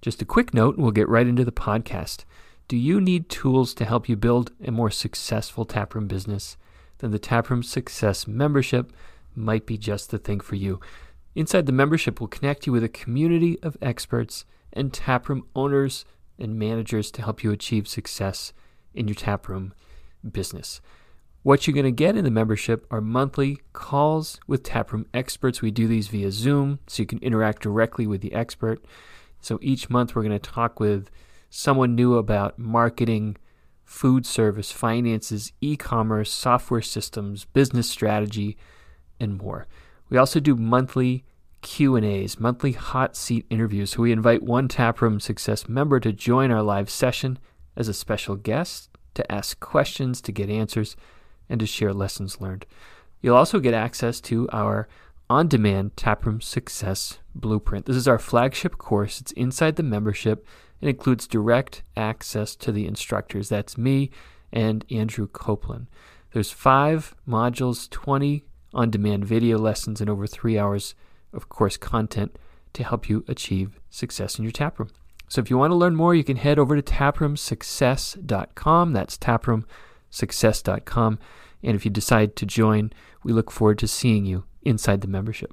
Just a quick note, and we'll get right into the podcast. Do you need tools to help you build a more successful taproom business? Then the Taproom Success membership might be just the thing for you. Inside the membership, we'll connect you with a community of experts and taproom owners and managers to help you achieve success in your taproom business. What you're going to get in the membership are monthly calls with taproom experts. We do these via Zoom so you can interact directly with the expert. So each month we're going to talk with someone new about marketing, food service, finances, e-commerce, software systems, business strategy, and more. We also do monthly Q&As, monthly hot seat interviews. So we invite one Taproom Success member to join our live session as a special guest to ask questions, to get answers, and to share lessons learned. You'll also get access to our on demand Taproom Success Blueprint. This is our flagship course. It's inside the membership and includes direct access to the instructors. That's me and Andrew Copeland. There's five modules, 20 on demand video lessons, and over three hours of course content to help you achieve success in your taproom. So if you want to learn more, you can head over to taproomsuccess.com. That's taproomsuccess.com. And if you decide to join, we look forward to seeing you inside the membership.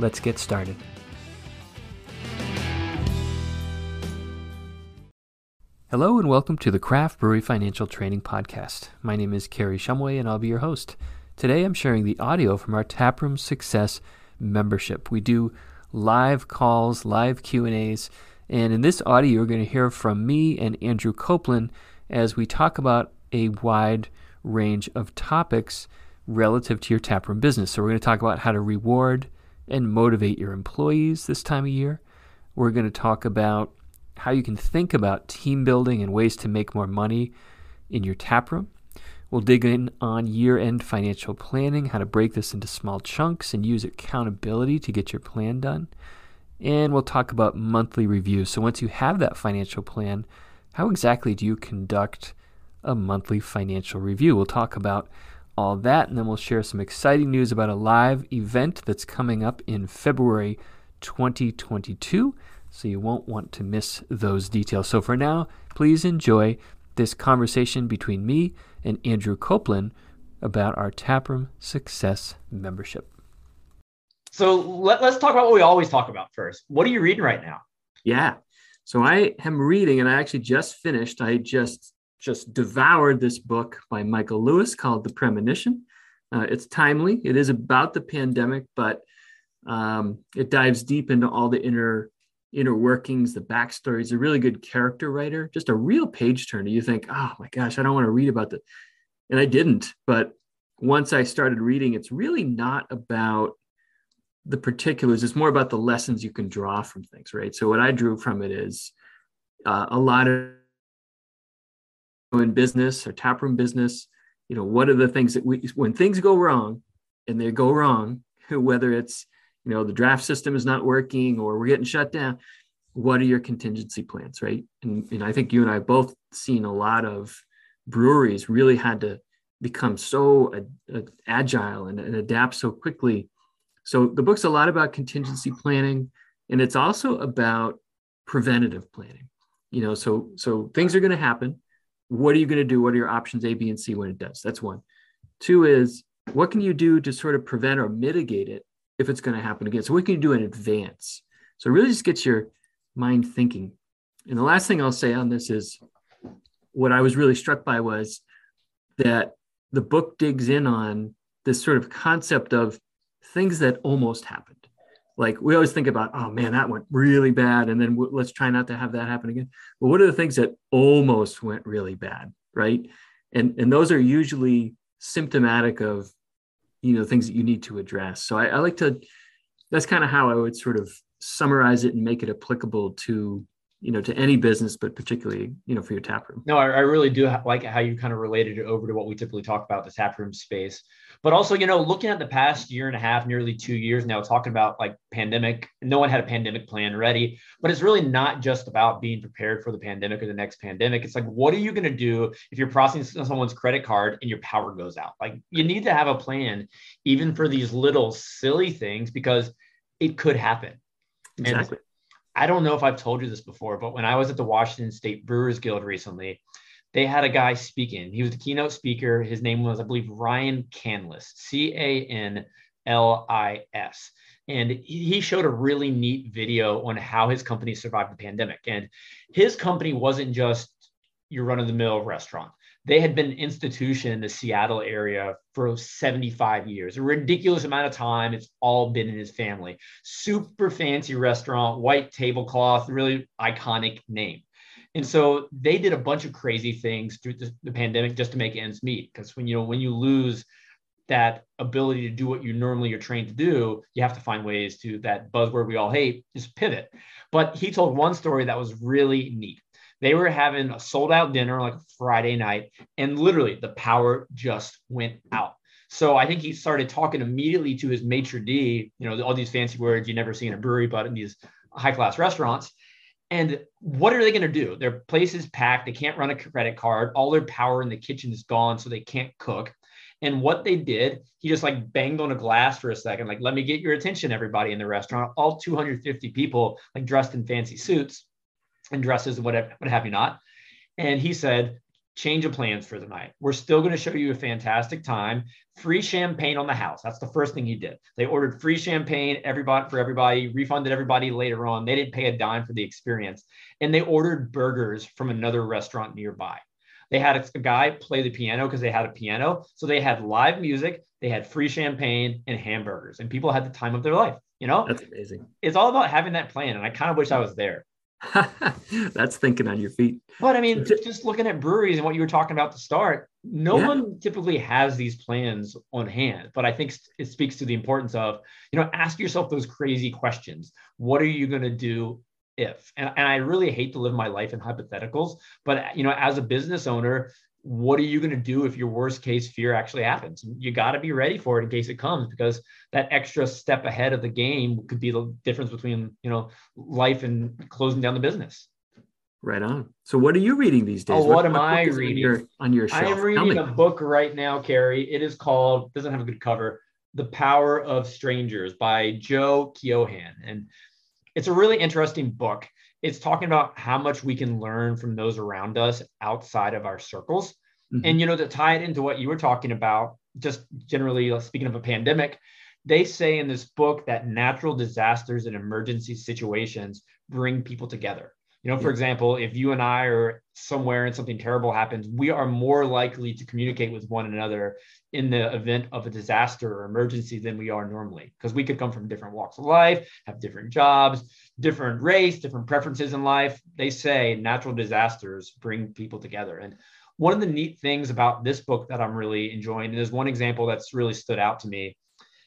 let's get started. Hello and welcome to the Craft Brewery Financial Training Podcast. My name is Kerry Shumway and I'll be your host. Today I'm sharing the audio from our Taproom Success membership. We do live calls, live Q&As, and in this audio you're going to hear from me and Andrew Copeland as we talk about a wide range of topics relative to your taproom business. So, we're going to talk about how to reward and motivate your employees this time of year. We're going to talk about how you can think about team building and ways to make more money in your taproom. We'll dig in on year end financial planning, how to break this into small chunks and use accountability to get your plan done. And we'll talk about monthly reviews. So, once you have that financial plan, how exactly do you conduct a monthly financial review. We'll talk about all that, and then we'll share some exciting news about a live event that's coming up in February 2022. So you won't want to miss those details. So for now, please enjoy this conversation between me and Andrew Copeland about our Taproom Success membership. So let, us talk about what we always talk about first. What are you reading right now? Yeah. So I am reading, and I actually just finished. I just just devoured this book by Michael Lewis called The Premonition. Uh, it's timely. It is about the pandemic, but um, it dives deep into all the inner inner workings, the backstory. He's a really good character writer, just a real page turner. You think, oh my gosh, I don't want to read about that, and I didn't. But once I started reading, it's really not about the particulars. It's more about the lessons you can draw from things, right? So what I drew from it is uh, a lot of in business or taproom business, you know, what are the things that we, when things go wrong and they go wrong, whether it's, you know, the draft system is not working or we're getting shut down, what are your contingency plans, right? And, and I think you and I both seen a lot of breweries really had to become so uh, agile and, and adapt so quickly. So the book's a lot about contingency planning, and it's also about preventative planning. You know, so so things are going to happen what are you going to do? What are your options A, B, and C when it does? That's one. Two is what can you do to sort of prevent or mitigate it if it's going to happen again? So what can you do in advance? So it really just gets your mind thinking. And the last thing I'll say on this is what I was really struck by was that the book digs in on this sort of concept of things that almost happened like we always think about oh man that went really bad and then w- let's try not to have that happen again. But what are the things that almost went really bad right? And and those are usually symptomatic of you know things that you need to address. So i, I like to that's kind of how i would sort of summarize it and make it applicable to you know to any business but particularly you know for your tap room. No i, I really do like how you kind of related it over to what we typically talk about the tap room space. But also you know looking at the past year and a half nearly two years now talking about like pandemic no one had a pandemic plan ready but it's really not just about being prepared for the pandemic or the next pandemic. It's like what are you going to do if you're processing someone's credit card and your power goes out? Like you need to have a plan even for these little silly things because it could happen. Exactly. and I don't know if I've told you this before, but when I was at the Washington State Brewers Guild recently, they had a guy speaking. He was the keynote speaker. His name was, I believe, Ryan Canlis, C A N L I S. And he showed a really neat video on how his company survived the pandemic. And his company wasn't just your run of the mill restaurant they had been an institution in the Seattle area for 75 years, a ridiculous amount of time. It's all been in his family. Super fancy restaurant, white tablecloth, really iconic name. And so they did a bunch of crazy things through the, the pandemic just to make ends meet. Because when you know when you lose that ability to do what you normally are trained to do, you have to find ways to that buzzword we all hate, just pivot. But he told one story that was really neat. They were having a sold out dinner like a Friday night, and literally the power just went out. So I think he started talking immediately to his maitre d, you know, all these fancy words you never see in a brewery, but in these high class restaurants. And what are they going to do? Their place is packed. They can't run a credit card. All their power in the kitchen is gone, so they can't cook. And what they did, he just like banged on a glass for a second, like, let me get your attention, everybody in the restaurant. All 250 people, like dressed in fancy suits and dresses and whatever, what have you not. And he said, change of plans for the night. We're still going to show you a fantastic time. Free champagne on the house. That's the first thing he did. They ordered free champagne everybody for everybody, refunded everybody later on. They didn't pay a dime for the experience. And they ordered burgers from another restaurant nearby. They had a guy play the piano because they had a piano. So they had live music, they had free champagne and hamburgers, and people had the time of their life. You know, that's amazing. It's all about having that plan. And I kind of wish I was there. That's thinking on your feet. But I mean, just looking at breweries and what you were talking about to start, no yeah. one typically has these plans on hand. But I think it speaks to the importance of, you know, ask yourself those crazy questions. What are you going to do if? And, and I really hate to live my life in hypotheticals, but you know, as a business owner, what are you going to do if your worst case fear actually happens? You got to be ready for it in case it comes because that extra step ahead of the game could be the difference between, you know, life and closing down the business. Right on. So what are you reading these days? Oh, what, what am what I reading? On your, on your shelf? I am reading a book right now, Kerry. It is called, doesn't have a good cover, The Power of Strangers by Joe Keohane. And it's a really interesting book it's talking about how much we can learn from those around us outside of our circles. Mm-hmm. And, you know, to tie it into what you were talking about, just generally speaking of a pandemic, they say in this book that natural disasters and emergency situations bring people together. You know, for example, if you and I are somewhere and something terrible happens, we are more likely to communicate with one another in the event of a disaster or emergency than we are normally because we could come from different walks of life, have different jobs, different race, different preferences in life. They say natural disasters bring people together. And one of the neat things about this book that I'm really enjoying, and there's one example that's really stood out to me,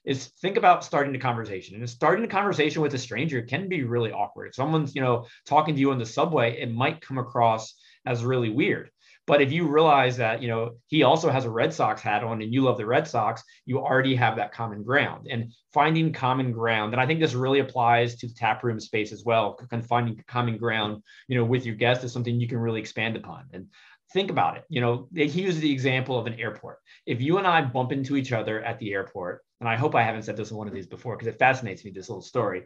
is think about starting a conversation. And starting a conversation with a stranger can be really awkward. If someone's, you know, talking to you on the subway, it might come across as really weird. But if you realize that, you know, he also has a Red Sox hat on and you love the Red Sox, you already have that common ground. And finding common ground, and I think this really applies to the tap room space as well. Finding common ground, you know, with your guest is something you can really expand upon. And think about it. You know, he used the example of an airport. If you and I bump into each other at the airport, and I hope I haven't said this in one of these before because it fascinates me, this little story,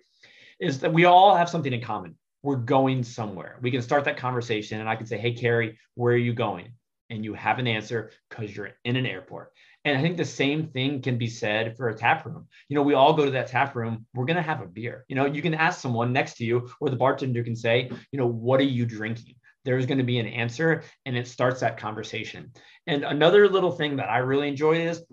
is that we all have something in common. We're going somewhere. We can start that conversation, and I can say, Hey, Kerry, where are you going? And you have an answer because you're in an airport. And I think the same thing can be said for a tap room. You know, we all go to that tap room, we're going to have a beer. You know, you can ask someone next to you, or the bartender can say, You know, what are you drinking? there's going to be an answer and it starts that conversation. And another little thing that I really enjoy is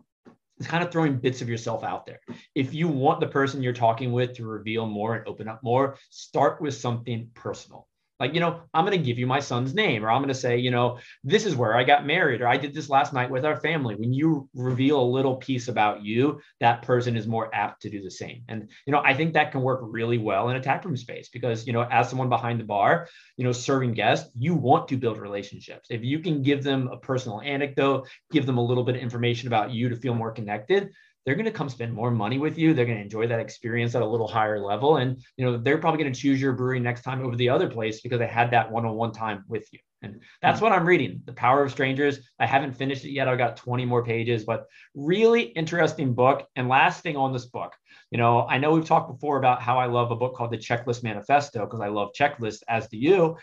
kind of throwing bits of yourself out there. If you want the person you're talking with to reveal more and open up more, start with something personal. Like, you know, I'm going to give you my son's name, or I'm going to say, you know, this is where I got married, or I did this last night with our family. When you reveal a little piece about you, that person is more apt to do the same. And, you know, I think that can work really well in a tap room space because, you know, as someone behind the bar, you know, serving guests, you want to build relationships. If you can give them a personal anecdote, give them a little bit of information about you to feel more connected, they're going to come spend more money with you. They're going to enjoy that experience at a little higher level. And, you know, they're probably going to choose your brewery next time over the other place because they had that one-on-one time with you. And that's mm-hmm. what I'm reading. The Power of Strangers. I haven't finished it yet. I've got 20 more pages, but really interesting book. And last thing on this book, you know, I know we've talked before about how I love a book called the Checklist Manifesto because I love checklists, as do you.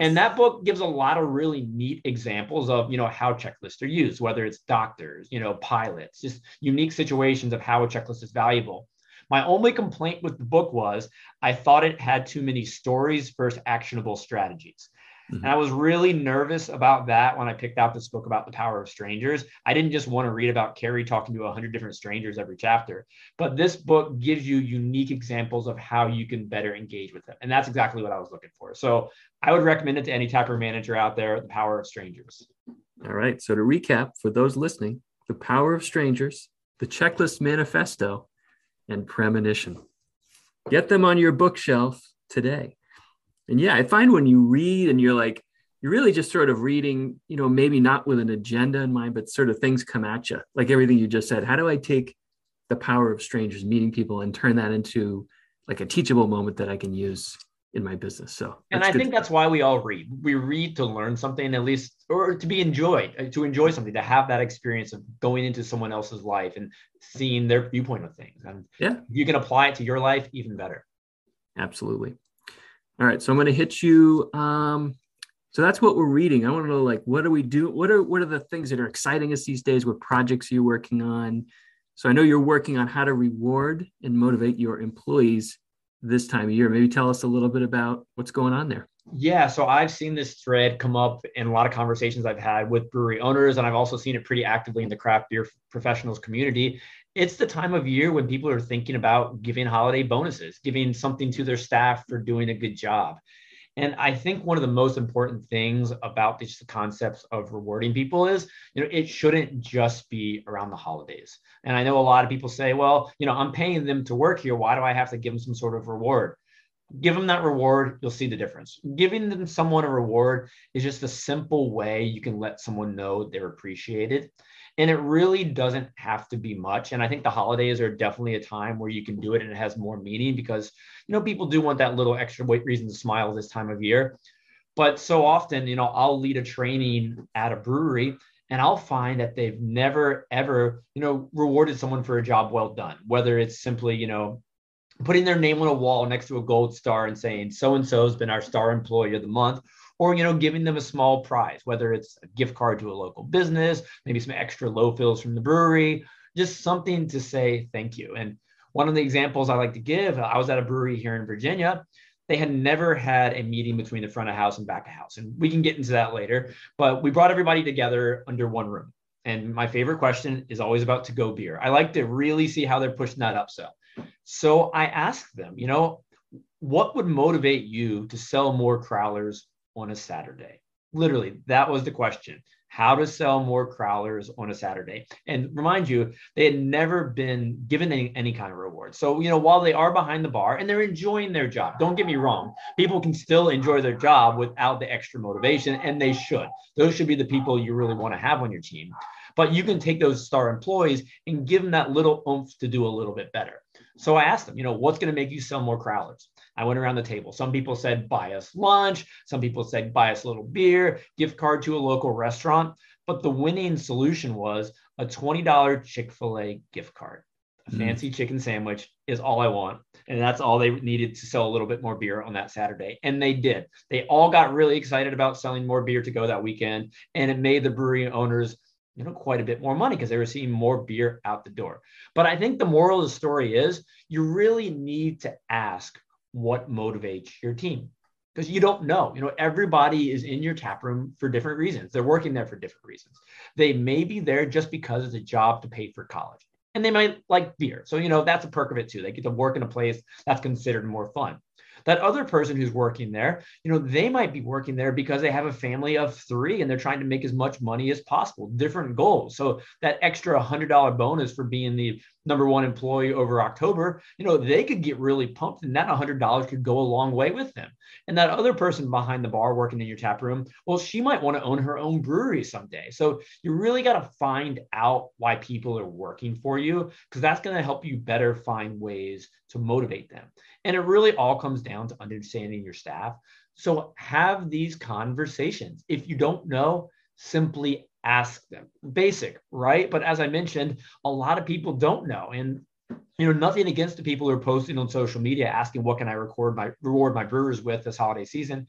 And that book gives a lot of really neat examples of, you know, how checklists are used, whether it's doctors, you know, pilots, just unique situations of how a checklist is valuable. My only complaint with the book was I thought it had too many stories versus actionable strategies. Mm-hmm. And I was really nervous about that when I picked out this book about the power of strangers. I didn't just want to read about Carrie talking to 100 different strangers every chapter, but this book gives you unique examples of how you can better engage with them. And that's exactly what I was looking for. So I would recommend it to any tapper manager out there, The Power of Strangers. All right. So to recap, for those listening, The Power of Strangers, The Checklist Manifesto, and Premonition. Get them on your bookshelf today. And yeah, I find when you read and you're like, you're really just sort of reading, you know, maybe not with an agenda in mind, but sort of things come at you, like everything you just said. How do I take the power of strangers, meeting people, and turn that into like a teachable moment that I can use in my business. So, and I think that's why we all read. We read to learn something, at least, or to be enjoyed, uh, to enjoy something, to have that experience of going into someone else's life and seeing their viewpoint of things. And yeah, you can apply it to your life even better. Absolutely. All right, so I'm going to hit you. Um, so that's what we're reading. I want to know, like, what do we do? What are what are the things that are exciting us these days? What projects are you working on? So I know you're working on how to reward and motivate your employees this time of year. Maybe tell us a little bit about what's going on there. Yeah, so I've seen this thread come up in a lot of conversations I've had with brewery owners, and I've also seen it pretty actively in the craft beer professionals community. It's the time of year when people are thinking about giving holiday bonuses, giving something to their staff for doing a good job. And I think one of the most important things about these concepts of rewarding people is, you know, it shouldn't just be around the holidays. And I know a lot of people say, well, you know, I'm paying them to work here. Why do I have to give them some sort of reward? Give them that reward, you'll see the difference. Giving them someone a reward is just a simple way you can let someone know they're appreciated. And it really doesn't have to be much. And I think the holidays are definitely a time where you can do it and it has more meaning because, you know, people do want that little extra weight reason to smile this time of year. But so often, you know, I'll lead a training at a brewery and I'll find that they've never, ever, you know, rewarded someone for a job well done, whether it's simply, you know, putting their name on a wall next to a gold star and saying so and so has been our star employee of the month or you know giving them a small prize whether it's a gift card to a local business maybe some extra low fills from the brewery just something to say thank you. And one of the examples i like to give i was at a brewery here in virginia. They had never had a meeting between the front of house and back of house and we can get into that later but we brought everybody together under one room and my favorite question is always about to go beer. I like to really see how they're pushing that up so so i asked them you know what would motivate you to sell more crowlers on a Saturday? Literally, that was the question. How to sell more crowlers on a Saturday. And remind you, they had never been given any, any kind of reward. So, you know, while they are behind the bar and they're enjoying their job, don't get me wrong, people can still enjoy their job without the extra motivation, and they should. Those should be the people you really want to have on your team. But you can take those star employees and give them that little oomph to do a little bit better. So I asked them, you know, what's going to make you sell more crowlers? I went around the table. Some people said, buy us lunch. Some people said, buy us a little beer, gift card to a local restaurant. But the winning solution was a $20 Chick fil A gift card. A mm. fancy chicken sandwich is all I want. And that's all they needed to sell a little bit more beer on that Saturday. And they did. They all got really excited about selling more beer to go that weekend. And it made the brewery owners you know quite a bit more money because they were seeing more beer out the door but i think the moral of the story is you really need to ask what motivates your team. Because you don't know you know everybody is in your tap room for different reasons. They're working there for different reasons. They may be there just because it's a job to pay for college and they might like beer. So you know that's a perk of it too. They get to work in a place that's considered more fun. That other person who's working there, you know, they might be working there because they have a family of three and they're trying to make as much money as possible, different goals. So that extra $100 bonus for being the number one employee over October, you know, they could get really pumped and that $100 could go a long way with them. And that other person behind the bar working in your tap room, well, she might want to own her own brewery someday. So you really got to find out why people are working for you because that's going to help you better find ways to motivate them. And it really all comes down to understanding your staff. So have these conversations. If you don't know, simply ask them. Basic, right? But as I mentioned, a lot of people don't know. And you know, nothing against the people who are posting on social media asking what can I record my reward my brewers with this holiday season.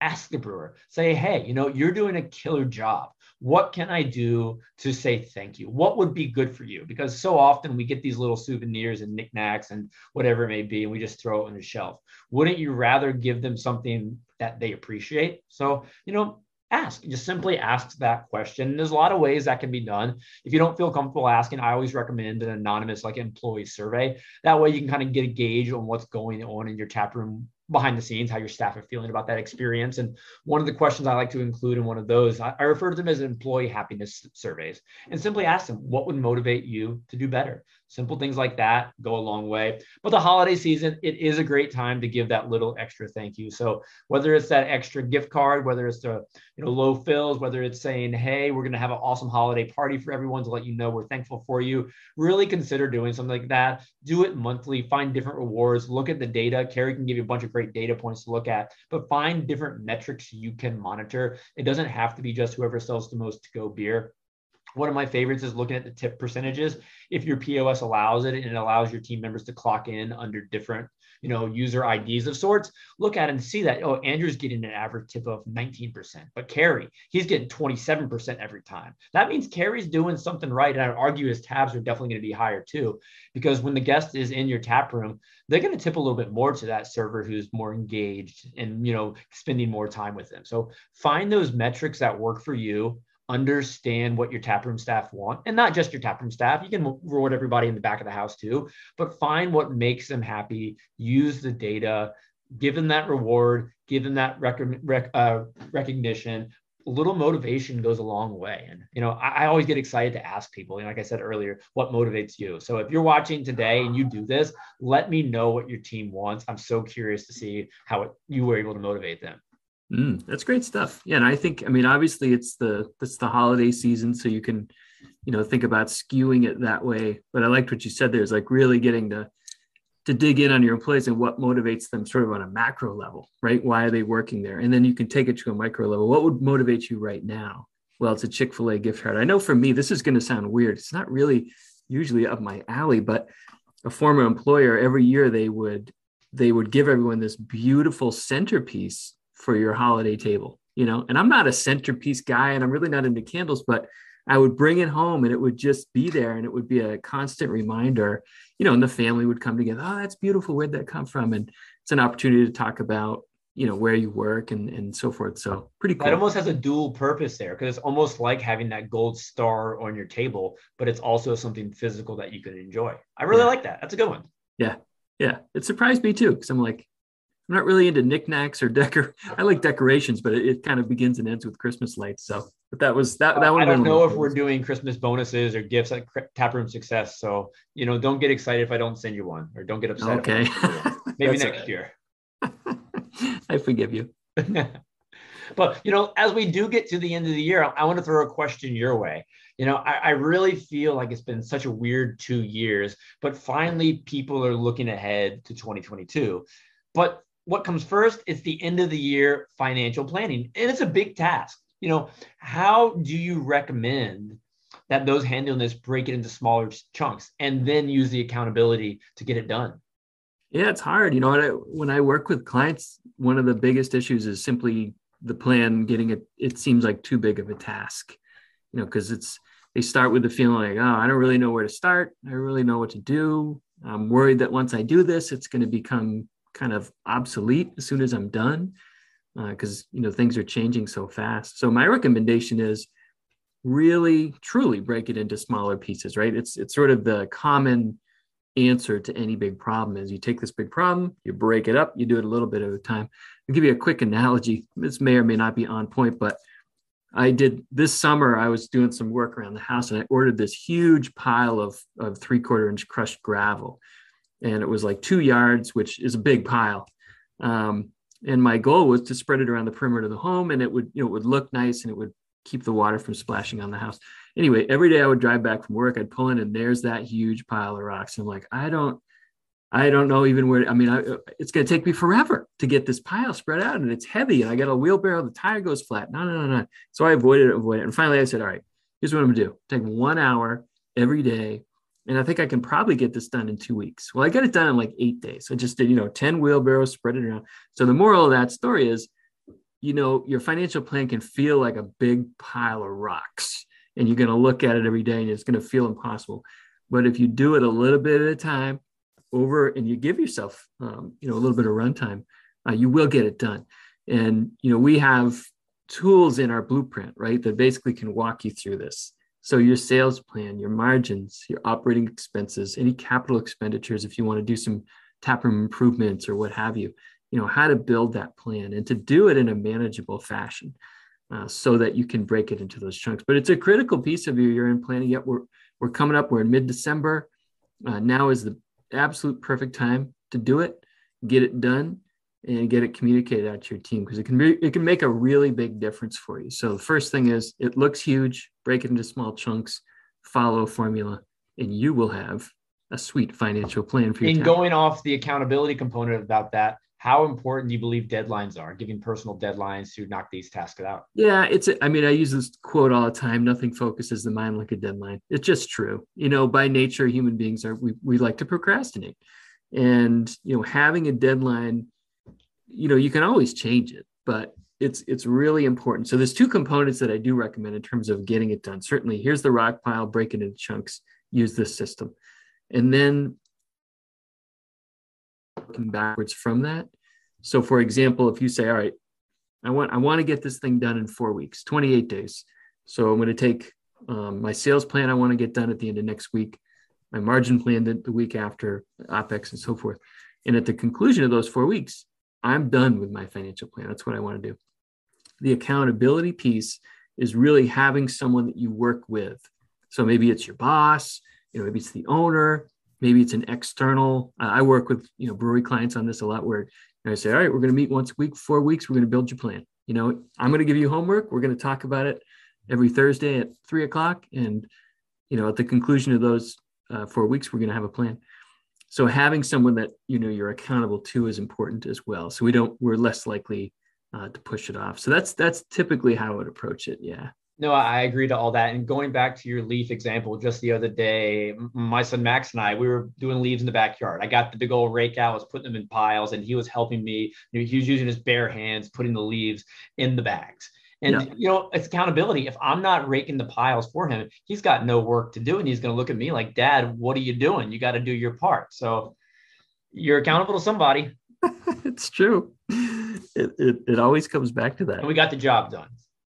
Ask the brewer. Say, hey, you know, you're doing a killer job. What can I do to say thank you? What would be good for you? Because so often we get these little souvenirs and knickknacks and whatever it may be, and we just throw it on the shelf. Wouldn't you rather give them something that they appreciate? So, you know, ask. Just simply ask that question. And there's a lot of ways that can be done. If you don't feel comfortable asking, I always recommend an anonymous like employee survey. That way you can kind of get a gauge on what's going on in your tap room behind the scenes, how your staff are feeling about that experience. And one of the questions I like to include in one of those, I, I refer to them as employee happiness surveys and simply ask them, what would motivate you to do better? Simple things like that go a long way. But the holiday season, it is a great time to give that little extra thank you. So whether it's that extra gift card, whether it's the you know low fills, whether it's saying, hey, we're going to have an awesome holiday party for everyone to let you know we're thankful for you, really consider doing something like that. Do it monthly, find different rewards, look at the data. Kerry can give you a bunch of great data points to look at, but find different metrics you can monitor. It doesn't have to be just whoever sells the most to go beer one of my favorites is looking at the tip percentages. If your POS allows it and it allows your team members to clock in under different, you know, user IDs of sorts, look at it and see that, oh, Andrew's getting an average tip of 19%, but Kerry, he's getting 27% every time. That means Kerry's doing something right. And I'd argue his tabs are definitely going to be higher too, because when the guest is in your tap room, they're going to tip a little bit more to that server who's more engaged and, you know, spending more time with them. So find those metrics that work for you understand what your taproom staff want and not just your taproom staff you can reward everybody in the back of the house too but find what makes them happy use the data give them that reward give them that rec- rec- uh, recognition. A little motivation goes a long way and you know I, I, always get excited to ask people and like i said earlier what motivates you? So if you're watching today and you do this let me know what your team wants. I'm so curious to see how it, you were able to motivate them Mm, that's great stuff. Yeah, and I think I mean obviously it's the it's the holiday season, so you can you know think about skewing it that way. But I liked what you said there is like really getting to to dig in on your employees and what motivates them sort of on a macro level, right? Why are they working there? And then you can take it to a micro level. What would motivate you right now? Well, it's a Chick fil A gift card. I know for me, this is going to sound weird. It's not really usually up my alley, but a former employer, every year they would they would give everyone this beautiful centerpiece for your holiday table, you know. And I'm not a centerpiece guy and I'm really not into candles, but I would bring it home and it would just be there and it would be a constant reminder, you know, and the family would come together. Oh, that's beautiful. Where'd that come from? And it's an opportunity to talk about, you know, where you work and, and so forth. So pretty cool. It almost has a dual purpose there because it's almost like having that gold star on your table, but it's also something physical that you can enjoy. I really yeah. like that. That's a good one. Yeah. Yeah. It surprised me too. Cause I'm like, I'm not really into knickknacks or decor. I like decorations, but it, it, kind of begins and ends with Christmas lights. So, but that was that. That uh, one. I don't know if we're doing Christmas bonuses or gifts at Taproom Success. So, you know, don't get excited if I don't send you one, or don't get upset. Okay. Maybe next year. I forgive you. but you know, as we do get to the end of the year, I want to throw a question your way. You know, I, I really feel like it's been such a weird two years, but finally people are looking ahead to 2022. But what comes first it's the end of the year financial planning. And it's a big task. You know how do you recommend that those handling this break it into smaller chunks and then use the accountability to get it done? Yeah it's hard. You know when I, when I work with clients one of the biggest issues is simply the plan getting it it seems like too big of a task you know because it's they start with the feeling like oh i don't really know where to start. I really know what to do. I'm worried that once i do this it's going to become kind of obsolete as soon as I'm done because uh, you know things are changing so fast. So my recommendation is really truly break it into smaller pieces. Right? It's it's sort of the common answer to any big problem is you take this big problem, you break it up, you do it a little bit at a time. I'll give you a quick analogy. This may or may not be on point, but I did this summer, I was doing some work around the house and I ordered this huge pile of, of three quarter inch crushed gravel. And it was like two yards, which is a big pile. Um, and my goal was to spread it around the perimeter of the home and it would, you know, it would look nice and it would keep the water from splashing on the house. Anyway, every day I would drive back from work, I'd pull in and there's that huge pile of rocks. I'm like, I don't, I don't know even where. I mean, I, it's going to take me forever to get this pile spread out, and it's heavy, and I got a wheelbarrow. The tire goes flat. No, no, no, no. So I avoided it, avoided it, and finally I said, all right, here's what I'm going to do: take one hour every day, and I think I can probably get this done in two weeks. Well, I got it done in like eight days. I just did, you know, ten wheelbarrows, spread it around. So the moral of that story is, you know, your financial plan can feel like a big pile of rocks, and you're going to look at it every day, and it's going to feel impossible. But if you do it a little bit at a time over and you give yourself um, you know a little bit of runtime uh, you will get it done and you know we have tools in our blueprint right that basically can walk you through this so your sales plan your margins your operating expenses any capital expenditures if you want to do some taproom improvements or what have you you know how to build that plan and to do it in a manageable fashion uh, so that you can break it into those chunks. But it's a critical piece of your year-end planning. Yet we're we're coming up we're in mid-december. Uh, now is the absolute perfect time to do it, get it done, and get it communicated out to your team because it can be, it can make a really big difference for you. So the first thing is it looks huge, break it into small chunks, follow a formula, and you will have a sweet financial plan for you. And going off the accountability component about that, how important do you believe deadlines are? Giving personal deadlines to knock these tasks out. Yeah it's i mean i use this quote all the time nothing focuses the mind like a deadline. It's just true. You know by nature human beings are we, we like to procrastinate. And you know having a deadline you know you can always change it but it's it's really important so there's two components that i do recommend in terms of getting it done certainly here's the rock pile break it into chunks use this system and then working backwards from that. So, for example, if you say, "All right, I want I want to get this thing done in four weeks, 28 days," so I'm going to take um, my sales plan. I want to get done at the end of next week, my margin plan the, the week after, OPEX, and so forth. And at the conclusion of those four weeks, I'm done with my financial plan. That's what I want to do. The accountability piece is really having someone that you work with. So maybe it's your boss, you know, maybe it's the owner, maybe it's an external uh, i work with you know brewery clients on this a lot where i say all right we're going to meet once a week four weeks we're going to build your plan you know i'm going to give you homework we're going to talk about it every thursday at three o'clock and you know at the conclusion of those uh, four weeks we're going to have a plan so having someone that you know you're accountable to is important as well so we don't we're less likely uh, to push it off so that's that's typically how i would approach it yeah no, I agree to all that. And going back to your leaf example, just the other day, my son Max and I, we were doing leaves in the backyard. I got the big old rake out, i was putting them in piles, and he was helping me. He was using his bare hands, putting the leaves in the bags. And yeah. you know, it's accountability. If I'm not raking the piles for him, he's got no work to do, and he's going to look at me like, "Dad, what are you doing? You got to do your part." So you're accountable to somebody. it's true. It, it it always comes back to that. And we got the job done.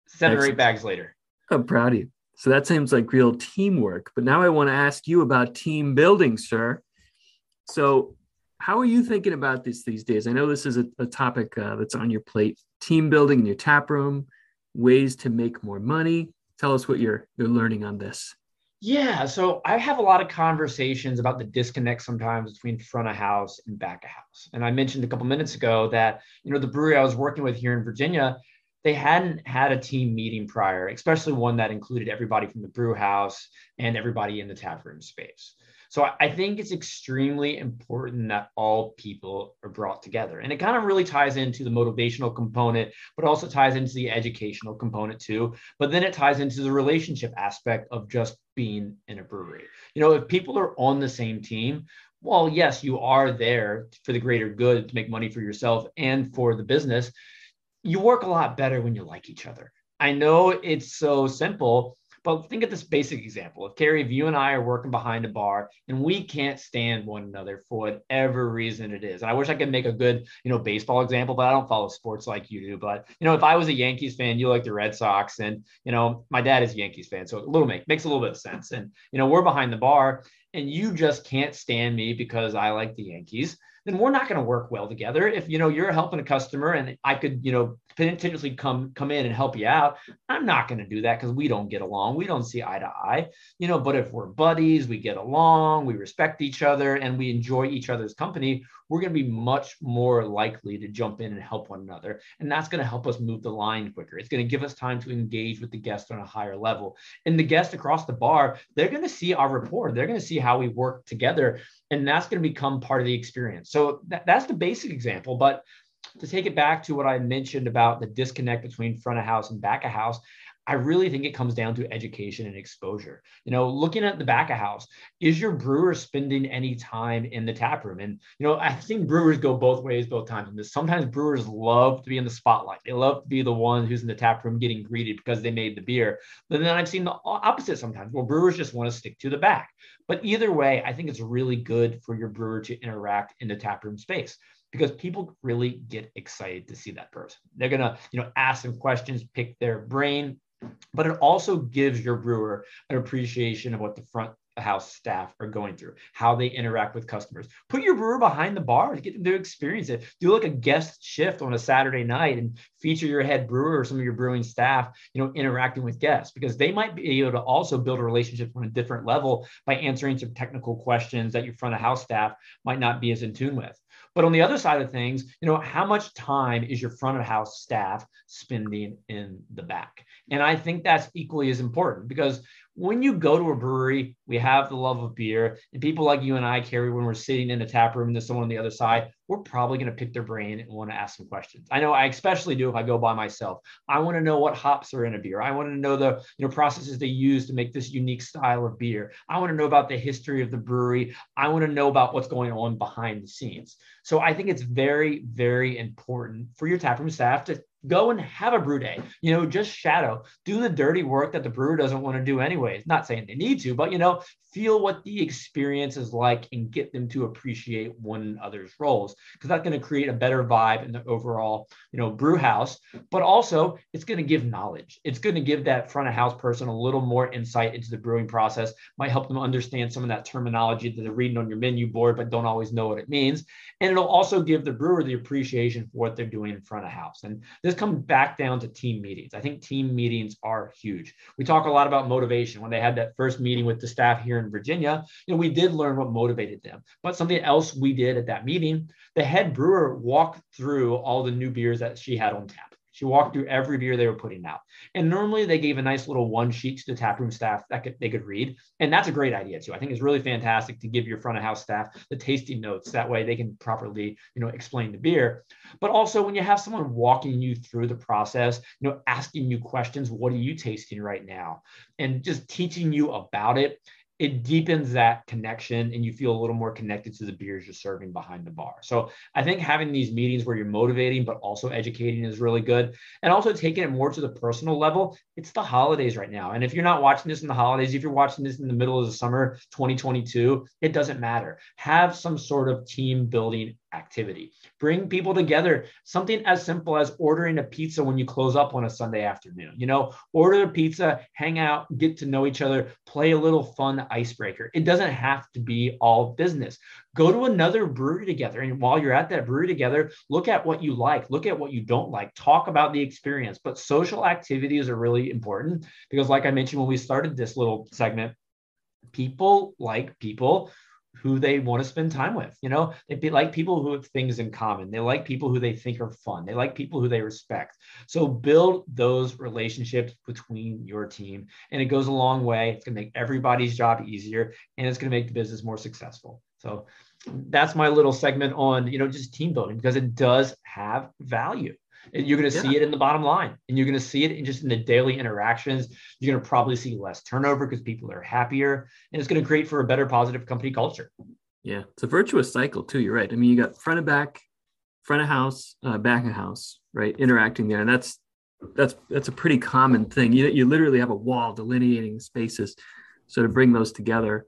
Seven Excellent. or eight bags later. I'm proud of you. So that seems like real teamwork. But now I want to ask you about team building, sir. So, how are you thinking about this these days? I know this is a, a topic uh, that's on your plate. Team building in your tap room, ways to make more money. Tell us what you're you're learning on this. Yeah, so I have a lot of conversations about the disconnect sometimes between front of house and back of house. And I mentioned a couple minutes ago that you know the brewery I was working with here in Virginia, they hadn't had a team meeting prior, especially one that included everybody from the brew house and everybody in the tap room space. So I think it's extremely important that all people are brought together. And it kind of really ties into the motivational component, but also ties into the educational component too. But then it ties into the relationship aspect of just being in a brewery. You know, if people are on the same team, well, yes, you are there for the greater good to make money for yourself and for the business you work a lot better when you like each other. I know it's so simple, but think of this basic example. If Kerry, if you and I are working behind a bar and we can't stand one another for whatever reason it is, and I wish I could make a good, you know, baseball example, but I don't follow sports like you do. But you know, if I was a Yankees fan, you like the Red Sox, and you know, my dad is a Yankees fan, so a little make makes a little bit of sense. And you know, we're behind the bar, and you just can't stand me because I like the Yankees, then we're not going to work well together. If you know you're helping a customer and I could, you know, potentially come come in and help you out, I'm not going to do that because we don't get along. We don't see eye to eye, you know. But if we're buddies, we get along, we respect each other, and we enjoy each other's company, we're going to be much more likely to jump in and help one another, and that's going to help us move the line quicker. It's going to give us time to engage with the guest on a higher level, and the guest across the bar, they're going to see our rapport. They're going to see how we work together, and that's going to become part of the experience. So that, that's the basic example. But to take it back to what I mentioned about the disconnect between front of house and back of house, I really think it comes down to education and exposure. You know, looking at the back of house, is your brewer spending any time in the tap room? And you know, I've seen brewers go both ways both times. And sometimes brewers love to be in the spotlight. They love to be the one who's in the tap room getting greeted because they made the beer. But then I've seen the opposite sometimes. Well, brewers just want to stick to the back. But either way, I think it's really good for your brewer to interact in the tap room space because people really get excited to see that person. They're gonna, you know, ask them questions, pick their brain, but it also gives your brewer an appreciation of what the front house staff are going through, how they interact with customers. Put your brewer behind the bar get them to experience it. Do like a guest shift on a Saturday night and feature your head brewer or some of your brewing staff, you know, interacting with guests because they might be able to also build a relationship on a different level by answering some technical questions that your front of house staff might not be as in tune with. But on the other side of things, you know, how much time is your front of house staff spending in the back? And I think that's equally as important because when you go to a brewery, we have the love of beer, and people like you and I, Kerry, when we're sitting in a tap room and there's someone on the other side, we're probably going to pick their brain and want to ask some questions. I know I especially do if I go by myself. I want to know what hops are in a beer. I want to know the you know processes they use to make this unique style of beer. I want to know about the history of the brewery. I want to know about what's going on behind the scenes. So I think it's very, very important for your taproom staff to go and have a brew day. You know just shadow. Do the dirty work that the brewer doesn't want to do anyways. Not saying they need to but you know feel what the experience is like and get them to appreciate one another's roles because that's going to create a better vibe in the overall you know brew house. But also it's going to give knowledge. It's going to give that front of house person a little more insight into the brewing process. Might help them understand some of that terminology that they're reading on your menu board but don't always know what it means. And it'll also give the brewer the appreciation for what they're doing in front of house. And this comes back down to team meetings i think team meetings are huge we talk a lot about motivation when they had that first meeting with the staff here in Virginia, you know, we did learn what motivated them. But something else we did at that meeting, the head brewer walked through all the new beers that she had on tap. She walked through every beer they were putting out. And normally they gave a nice little one sheet to the taproom staff that could, they could read. And that's a great idea too. I think it's really fantastic to give your front of house staff the tasting notes. That way they can properly, you know, explain the beer. But also when you have someone walking you through the process, you know, asking you questions, what are you tasting right now? And just teaching you about it it deepens that connection and you feel a little more connected to the beers you're serving behind the bar. So I think having these meetings where you're motivating but also educating is really good. And also taking it more to the personal level. It's the holidays right now. And if you're not watching this in the holidays, if you're watching this in the middle of the summer 2022, it doesn't matter. Have some sort of team building activity. Bring people together. Something as simple as ordering a pizza when you close up on a Sunday afternoon. You know, order a pizza, hang out, get to know each other, play a little fun icebreaker. It doesn't have to be all business. Go to another brewery together. And while you're at that brewery together, look at what you like, look at what you don't like, talk about the experience. But social activities are really important because, like I mentioned when we started this little segment, people like people who they want to spend time with. You know, they like people who have things in common. They like people who they think are fun. They like people who they respect. So build those relationships between your team. And it goes a long way. It's going to make everybody's job easier and it's going to make the business more successful. So that's my little segment on, you know, just team building because it does have value. And you're going to yeah. see it in the bottom line and you're going to see it in just in the daily interactions. You're going to probably see less turnover because people are happier and it's going to create for a better positive company culture. Yeah. It's a virtuous cycle too. You're right. I mean, you got front of back, front of house, uh, back of house, right? Interacting there. And that's, that's, that's a pretty common thing. You, you literally have a wall delineating spaces. So to bring those together,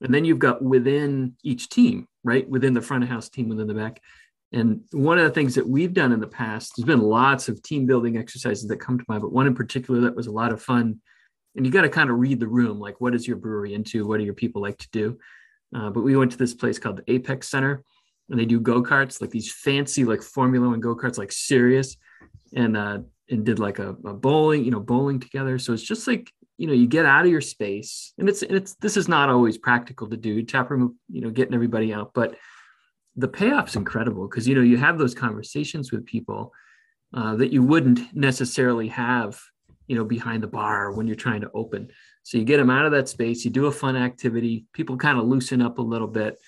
and then you've got within each team, right? Within the front of house team, within the back, and one of the things that we've done in the past, there's been lots of team building exercises that come to mind, but one in particular that was a lot of fun and you got to kind of read the room like what is your brewery into? What do your people like to do? Uh, but we went to this place called the apex center and they do go-karts like these fancy like formula one go-karts like serious and uh and did like a, a bowling you know bowling together. So it's just like you know you get out of your space and it's it's this is not always practical to do taproom you know getting everybody out but the payoff's incredible because you know you have those conversations with people uh, that you wouldn't necessarily have you know behind the bar when you're trying to open. So you get them out of that space you do a fun activity people kind of loosen up a little bit.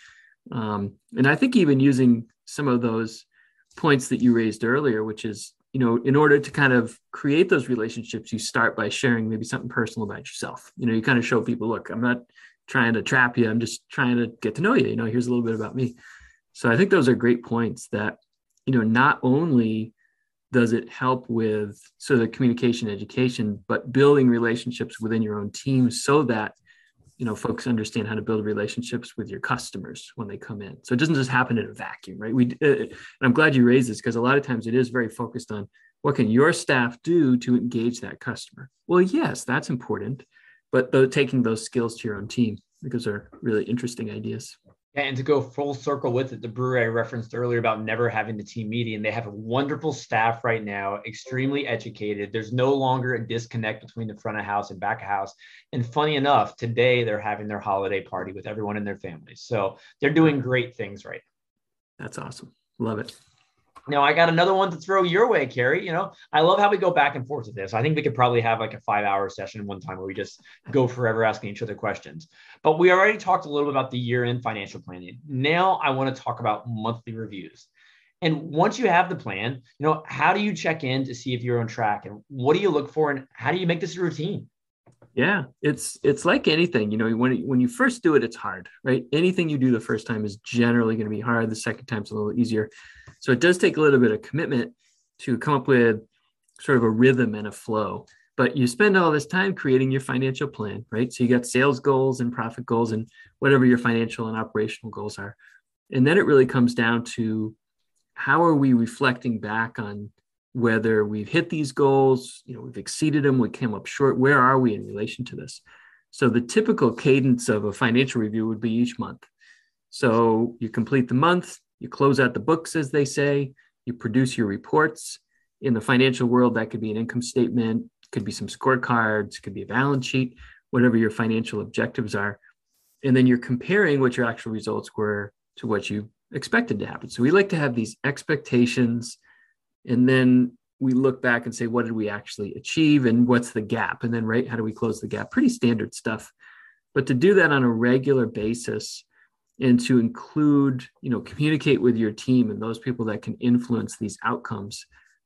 Um, and i think even using some of those points that you raised earlier which is you know in order to kind of create those relationships you start by sharing maybe something personal about yourself. You know you kind of show people look i'm not trying to trap you i'm just trying to get to know you you know here's a little bit about me so i think those are great points that you know not only does it help with sort of communication education but building relationships within your own team so that you know folks understand how to build relationships with your customers when they come in. So it doesn't just happen in a vacuum right? We uh, and i'm glad you raised this because a lot of times it is very focused on what can your staff do to engage that customer? Well yes that's important but though taking those skills to your own team because they're really interesting ideas and to go full circle with it, the brewery I referenced earlier about never having the team meeting, they have a wonderful staff right now, extremely educated. There's no longer a disconnect between the front of house and back of house. And funny enough, today they're having their holiday party with everyone in their families. So they're doing great things right now. That's awesome. Love it. Now I got another one to throw your way, Kerry. You know, I love how we go back and forth with this. I think we could probably have like a five hour session one time where we just go forever asking each other questions. But we already talked a little bit about the year end financial planning. Now I want to talk about monthly reviews. And once you have the plan, you know, how do you check in to see if you're on track and what do you look for and how do you make this a routine? Yeah, it's it's like anything, you know, when when you first do it it's hard, right? Anything you do the first time is generally going to be hard, the second time's a little easier. So it does take a little bit of commitment to come up with sort of a rhythm and a flow. But you spend all this time creating your financial plan, right? So you got sales goals and profit goals and whatever your financial and operational goals are. And then it really comes down to how are we reflecting back on whether we've hit these goals, you know, we've exceeded them, we came up short, where are we in relation to this? So the typical cadence of a financial review would be each month. So you complete the month, you close out the books, as they say, you produce your reports. In the financial world, that could be an income statement, could be some scorecards, could be a balance sheet, whatever your financial objectives are. And then you're comparing what your actual results were to what you expected to happen. So we like to have these expectations and then we look back and say, what did we actually achieve and what's the gap? And then, right, how do we close the gap? Pretty standard stuff. But to do that on a regular basis, and to include, you know, communicate with your team and those people that can influence these outcomes.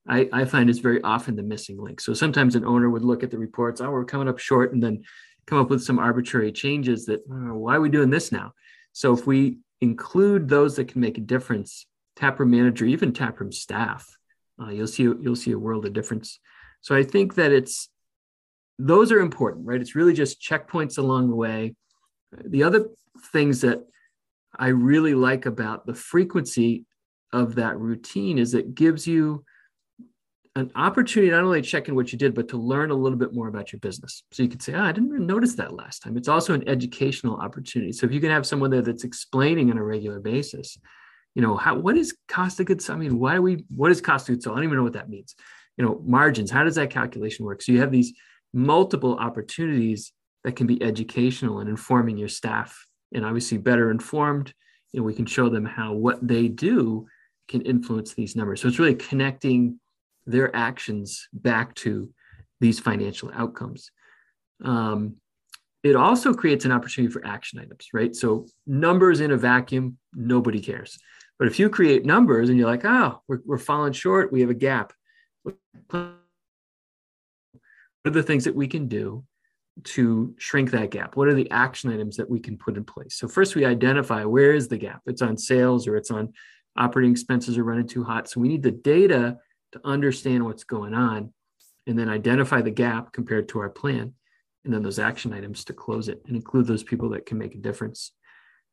I, I find is very often the missing link. So sometimes an owner would look at the reports, oh, we're coming up short, and then come up with some arbitrary changes that, oh, why are we doing this now? So if we include those that can make a difference, taproom manager, even taproom staff, uh, you'll see you'll see a world of difference. So I think that it's those are important, right? It's really just checkpoints along the way. The other things that I really like about the frequency of that routine is it gives you an opportunity not only to check in what you did, but to learn a little bit more about your business. So you could say, oh, I didn't notice that last time. It's also an educational opportunity. So if you can have someone there that's explaining on a regular basis, you know, how what is cost of goods? I mean, why do we what is cost of goods sold? I don't even know what that means. You know, margins, how does that calculation work? So you have these multiple opportunities that can be educational and informing your staff and obviously better informed you know, we can show them how what they do can influence these numbers so it's really connecting their actions back to these financial outcomes um, it also creates an opportunity for action items right so numbers in a vacuum nobody cares but if you create numbers and you're like oh we're, we're falling short we have a gap what are the things that we can do to shrink that gap? What are the action items that we can put in place? So first we identify where is the gap? It's on sales or it's on operating expenses are running too hot. So we need the data to understand what's going on and then identify the gap compared to our plan. And then those action items to close it and include those people that can make a difference.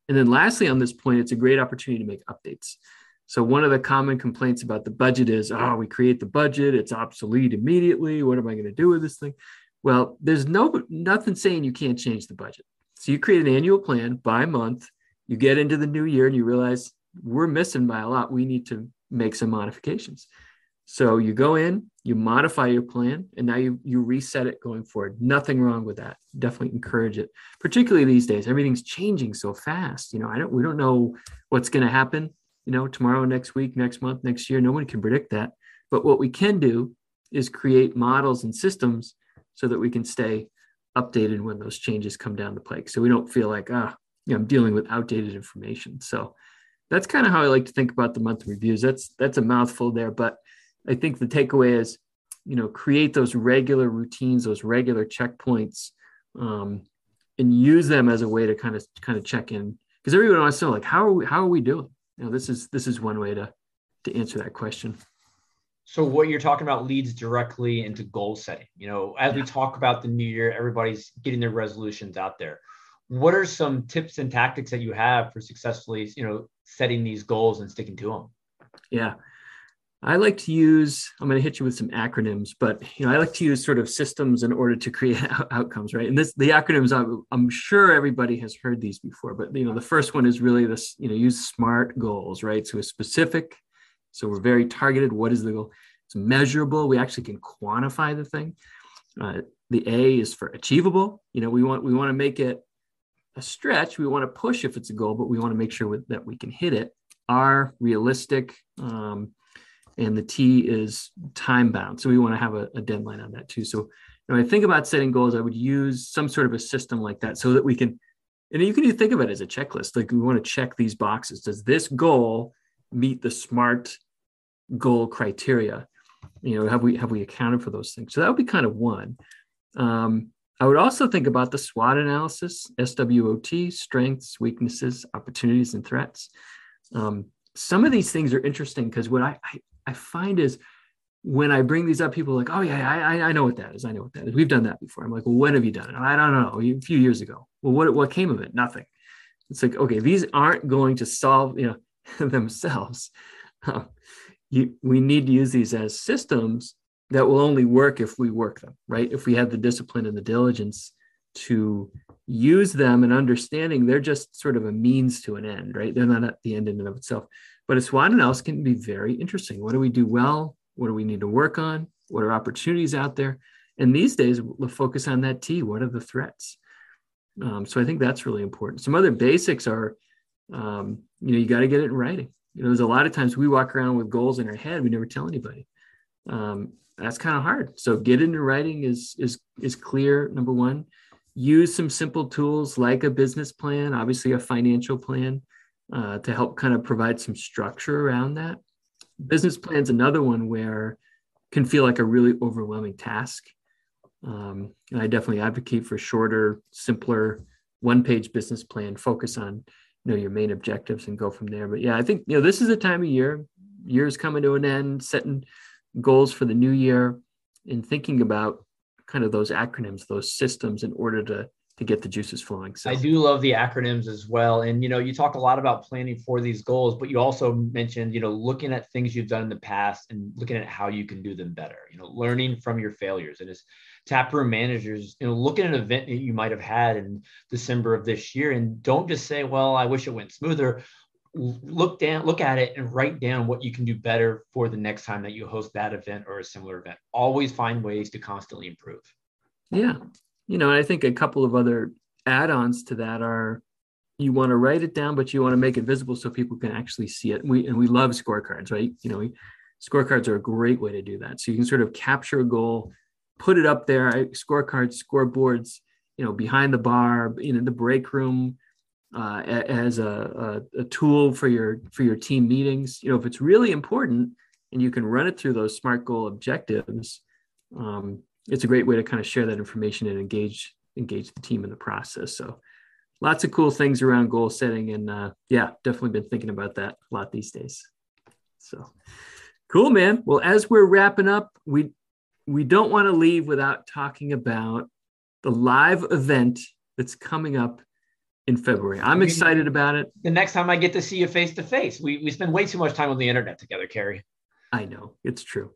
And then lastly, on this point, it's a great opportunity to make updates. So one of the common complaints about the budget is, oh, we create the budget, it's obsolete immediately. What am I going to do with this thing? Well, there's no nothing saying you can't change the budget. So you create an annual plan by month. You get into the new year and you realize we're missing by a lot. We need to make some modifications. So you go in, you modify your plan, and now you you reset it going forward. Nothing wrong with that. Definitely encourage it, particularly these days. Everything's changing so fast. You know, I don't we don't know what's going to happen. You know, tomorrow, next week, next month, next year. No one can predict that. But what we can do is create models and systems so that we can stay updated when those changes come down the pike. So we don't feel like ah, you know, I'm dealing with outdated information. So that's kind of how I like to think about the monthly reviews. That's that's a mouthful there, but I think the takeaway is, you know, create those regular routines, those regular checkpoints, um, and use them as a way to kind of kind of check in because everyone wants to know like how are we how are we doing? You know, this is this is one way to to answer that question. So what you're talking about leads directly into goal setting. You know, as yeah. we talk about the new year, everybody's getting their resolutions out there. What are some tips and tactics that you have for successfully, you know, setting these goals and sticking to them? Yeah. I like to use, I'm going to hit you with some acronyms, but you know, I like to use sort of systems in order to create outcomes, right? And this, the acronyms, I'm, I'm sure everybody has heard these before, but you know, the first one is really this, you know, use SMART goals, right? So a specific, so we're very targeted. What is the goal? It's measurable. We actually can quantify the thing. Uh, the A is for achievable. You know, we want we want to make it a stretch. We want to push if it's a goal, but we want to make sure that we can hit it. R realistic. Um, and the T is time bound. So we want to have a, a deadline on that too. So when I think about setting goals, I would use some sort of a system like that so that we can, and you can think of it as a checklist. Like we want to check these boxes. Does this goal meet the SMART goal criteria? You know, have we have we accounted for those things? So that would be kind of one. Um, I would also think about the SWOT analysis, SWOT, strengths, weaknesses, opportunities, and threats. Um, some of these things are interesting because what I, I, I find is when I bring these up, people are like, oh yeah, I, I know what that is. I know what that is. We've done that before. I'm like, well, when have you done it? I don't know. A few years ago. Well, what what came of it? Nothing. It's like, okay, these aren't going to solve, you know, themselves. Uh, you, we need to use these as systems that will only work if we work them, right? If we have the discipline and the diligence to use them and understanding they're just sort of a means to an end, right? They're not at the end in and of itself. But a SWOT analysis can be very interesting. What do we do well? What do we need to work on? What are opportunities out there? And these days, we'll focus on that T. What are the threats? Um, so I think that's really important. Some other basics are, um, you know, you got to get it in writing. You know, there's a lot of times we walk around with goals in our head, we never tell anybody. Um, that's kind of hard. So get into writing is is is clear. Number one, use some simple tools like a business plan, obviously a financial plan, uh, to help kind of provide some structure around that. Business plan is another one where can feel like a really overwhelming task. Um, and I definitely advocate for shorter, simpler, one-page business plan. Focus on you know your main objectives and go from there. But yeah, I think you know this is a time of year. Year's coming to an end. Setting goals for the new year and thinking about kind of those acronyms, those systems in order to to get the juices flowing. So I do love the acronyms as well. And you know, you talk a lot about planning for these goals, but you also mentioned, you know, looking at things you've done in the past and looking at how you can do them better, you know, learning from your failures. And as taproom managers, you know, look at an event that you might have had in December of this year and don't just say, well, I wish it went smoother. Look down, look at it and write down what you can do better for the next time that you host that event or a similar event. Always find ways to constantly improve. Yeah, you know, I think a couple of other add-ons to that are you want to write it down, but you want to make it visible so people can actually see it. We and we love scorecards, right? You know, we, scorecards are a great way to do that. So you can sort of capture a goal, put it up there. Scorecards, scoreboards, you know, behind the bar, in the break room, uh, as a, a, a, tool for your for your team meetings. You know, if it's really important and you can run it through those SMART goal objectives, um, it's a great way to kind of share that information and engage engage the team in the process. So lots of cool things around goal setting and uh, yeah definitely been thinking about that a lot these days. So cool man. Well as we're wrapping up we we don't want to leave without talking about the live event that's coming up in february. I'm excited about it. The next time i get to see you face to face. We we spend way too much time on the internet together Kerry. i know. It's true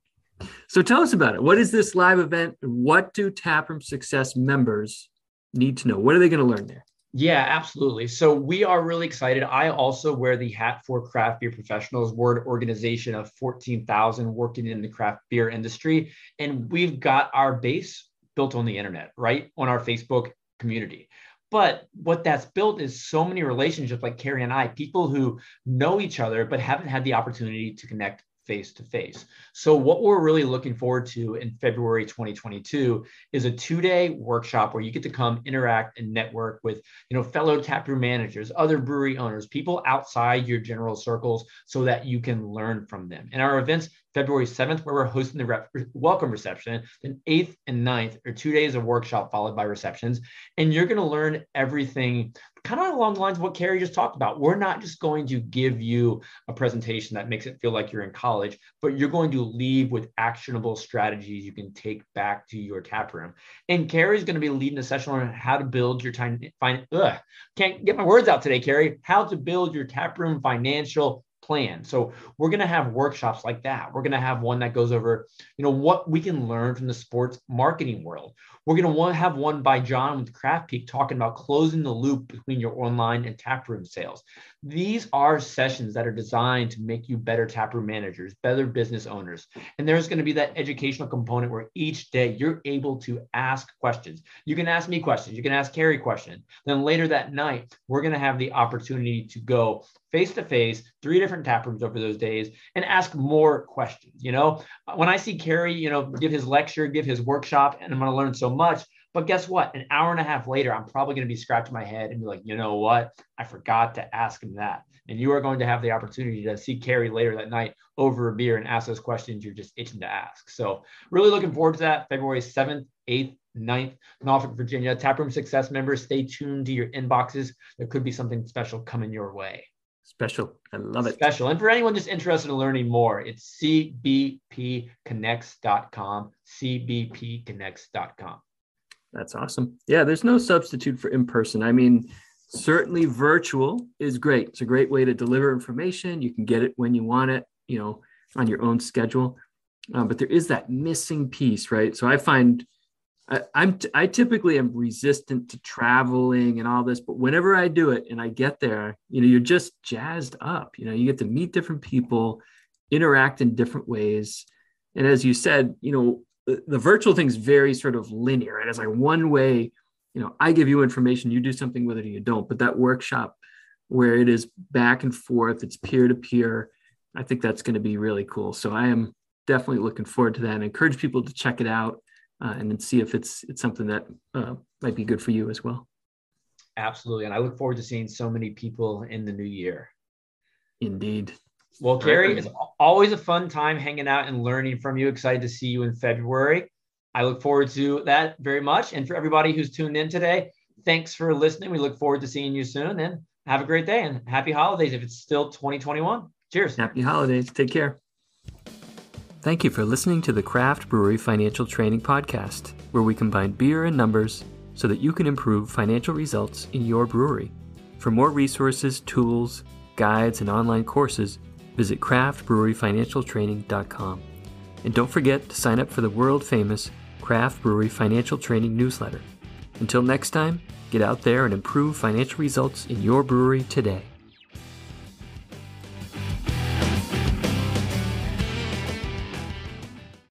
So tell us about it. What is this live event? What do Taproom Success members need to know? What are they going to learn there? Yeah, absolutely. So we are really excited. I also wear the hat for craft beer professionals. Word organization of 14,000 working in the craft beer industry. And we've got our base built on the internet, right? On our Facebook community. But what that's built is so many relationships like Kerry and I, people who know each other, but haven't had the opportunity to connect face to face. So what we're really looking forward to in February 2022 is a two-day workshop where you get to come interact and network with, you know, fellow taproom managers, other brewery owners, people outside your general circles so that you can learn from them. And our events February 7th, where we're hosting the rep- welcome reception. Then 8th and 9th are two days of workshop followed by receptions. And you're going to learn everything kind of along the lines of what Kerry just talked about. We're not just going to give you a presentation that makes it feel like you're in college, but you're going to leave with actionable strategies you can take back to your tap room. And Kerry's going to be leading a session on how to build your time. Find, ugh, can't get my words out today, Kerry. How to build your tap room financial plan. So we're going to have workshops like that. We're going to have one that goes over, you know, what we can learn from the sports marketing world. We're going to want to have one by John with Craft Peak talking about closing the loop between your online and taproom sales. These are sessions that are designed to make you better taproom managers, better business owners. And there's going to be that educational component where each day you're able to ask questions. You can ask me questions, you can ask Kerry questions. Then later that night, we're going to have the opportunity to go face to face, three different tap rooms over those days, and ask more questions. You know, when I see Kerry, you know, give his lecture, give his workshop, and I'm going to learn so much. But guess what? An hour and a half later, I'm probably going to be scratching my head and be like, you know what? I forgot to ask him that. And you are going to have the opportunity to see Kerry later that night over a beer and ask those questions you're just itching to ask. So, really looking forward to that. February 7th, 8th, 9th, Norfolk, Virginia. Taproom Success members, stay tuned to your inboxes. There could be something special coming your way. Special. I love it. Special. And for anyone just interested in learning more, it's cbpconnects.com. cbpconnects.com. That's awesome. Yeah, there's no substitute for in person. I mean, certainly virtual is great. It's a great way to deliver information. You can get it when you want it, you know, on your own schedule. Um, but there is that missing piece, right? So I find I, I'm t- I typically am resistant to traveling and all this, but whenever I do it and I get there, you know, you're just jazzed up. You know, you get to meet different people, interact in different ways, and as you said, you know, the, the virtual thing is very sort of linear. Right? It's like one way. You know, I give you information, you do something with it, or you don't. But that workshop where it is back and forth, it's peer to peer. I think that's going to be really cool. So I am definitely looking forward to that and encourage people to check it out uh, and then see if it's it's something that uh, might be good for you as well. Absolutely, and I look forward to seeing so many people in the new year. Indeed. Well, Kerry, it's always a fun time hanging out and learning from you. Excited to see you in February. I look forward to that very much. And for everybody who's tuned in today, thanks for listening. We look forward to seeing you soon and have a great day and happy holidays if it's still 2021. Cheers. Happy holidays. Take care. Thank you for listening to the Craft Brewery Financial Training Podcast, where we combine beer and numbers so that you can improve financial results in your brewery. For more resources, tools, guides, and online courses, visit craftbreweryfinancialtraining.com. And don't forget to sign up for the world famous Craft Brewery Financial Training newsletter. Until next time, get out there and improve financial results in your brewery today.